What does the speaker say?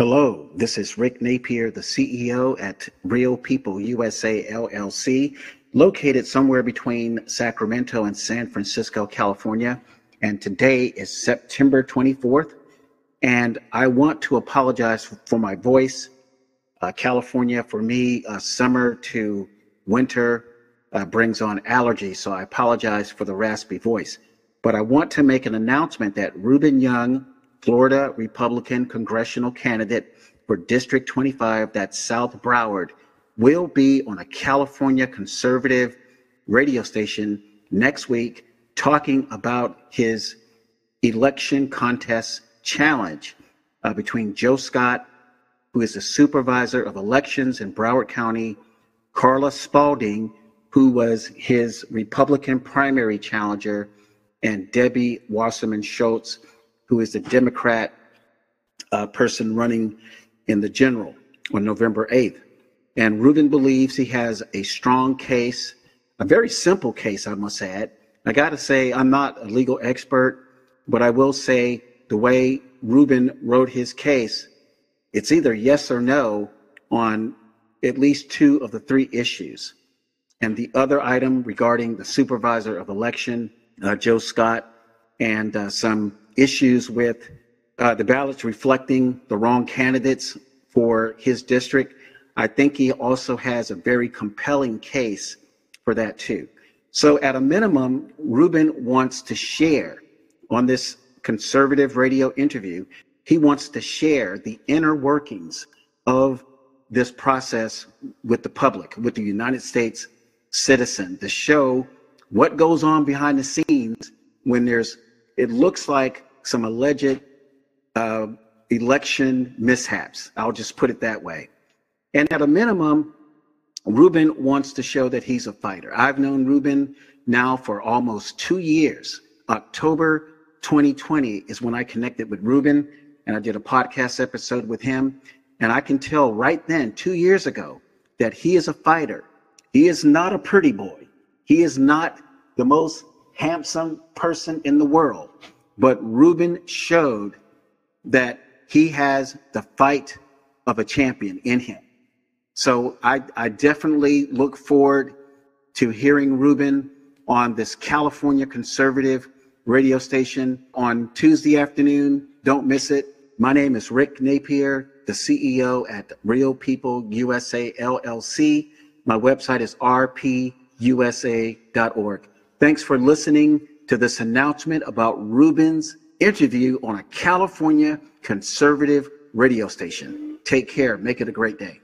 Hello, this is Rick Napier, the CEO at Real People USA LLC, located somewhere between Sacramento and San Francisco, California. And today is September 24th. And I want to apologize for my voice. Uh, California, for me, uh, summer to winter uh, brings on allergies. So I apologize for the raspy voice. But I want to make an announcement that Ruben Young, Florida Republican congressional candidate for District 25, that's South Broward, will be on a California conservative radio station next week talking about his election contest challenge uh, between Joe Scott, who is the supervisor of elections in Broward County, Carla Spalding, who was his Republican primary challenger, and Debbie Wasserman Schultz, who is the Democrat uh, person running in the general on November 8th. And Ruben believes he has a strong case, a very simple case, I must add. I got to say, I'm not a legal expert, but I will say the way Ruben wrote his case, it's either yes or no on at least two of the three issues. And the other item regarding the supervisor of election, uh, Joe Scott, and uh, some issues with uh, the ballots reflecting the wrong candidates for his district. I think he also has a very compelling case for that too. So at a minimum, Ruben wants to share on this conservative radio interview, he wants to share the inner workings of this process with the public, with the United States citizen, to show what goes on behind the scenes when there's, it looks like some alleged uh, election mishaps. I'll just put it that way. And at a minimum, Ruben wants to show that he's a fighter. I've known Ruben now for almost two years. October 2020 is when I connected with Ruben and I did a podcast episode with him. And I can tell right then, two years ago, that he is a fighter. He is not a pretty boy. He is not the most handsome person in the world. But Ruben showed that he has the fight of a champion in him. So I, I definitely look forward to hearing Ruben on this California conservative radio station on Tuesday afternoon. Don't miss it. My name is Rick Napier, the CEO at Real People USA LLC. My website is rpusa.org. Thanks for listening to this announcement about Ruben's interview on a California conservative radio station. Take care. Make it a great day.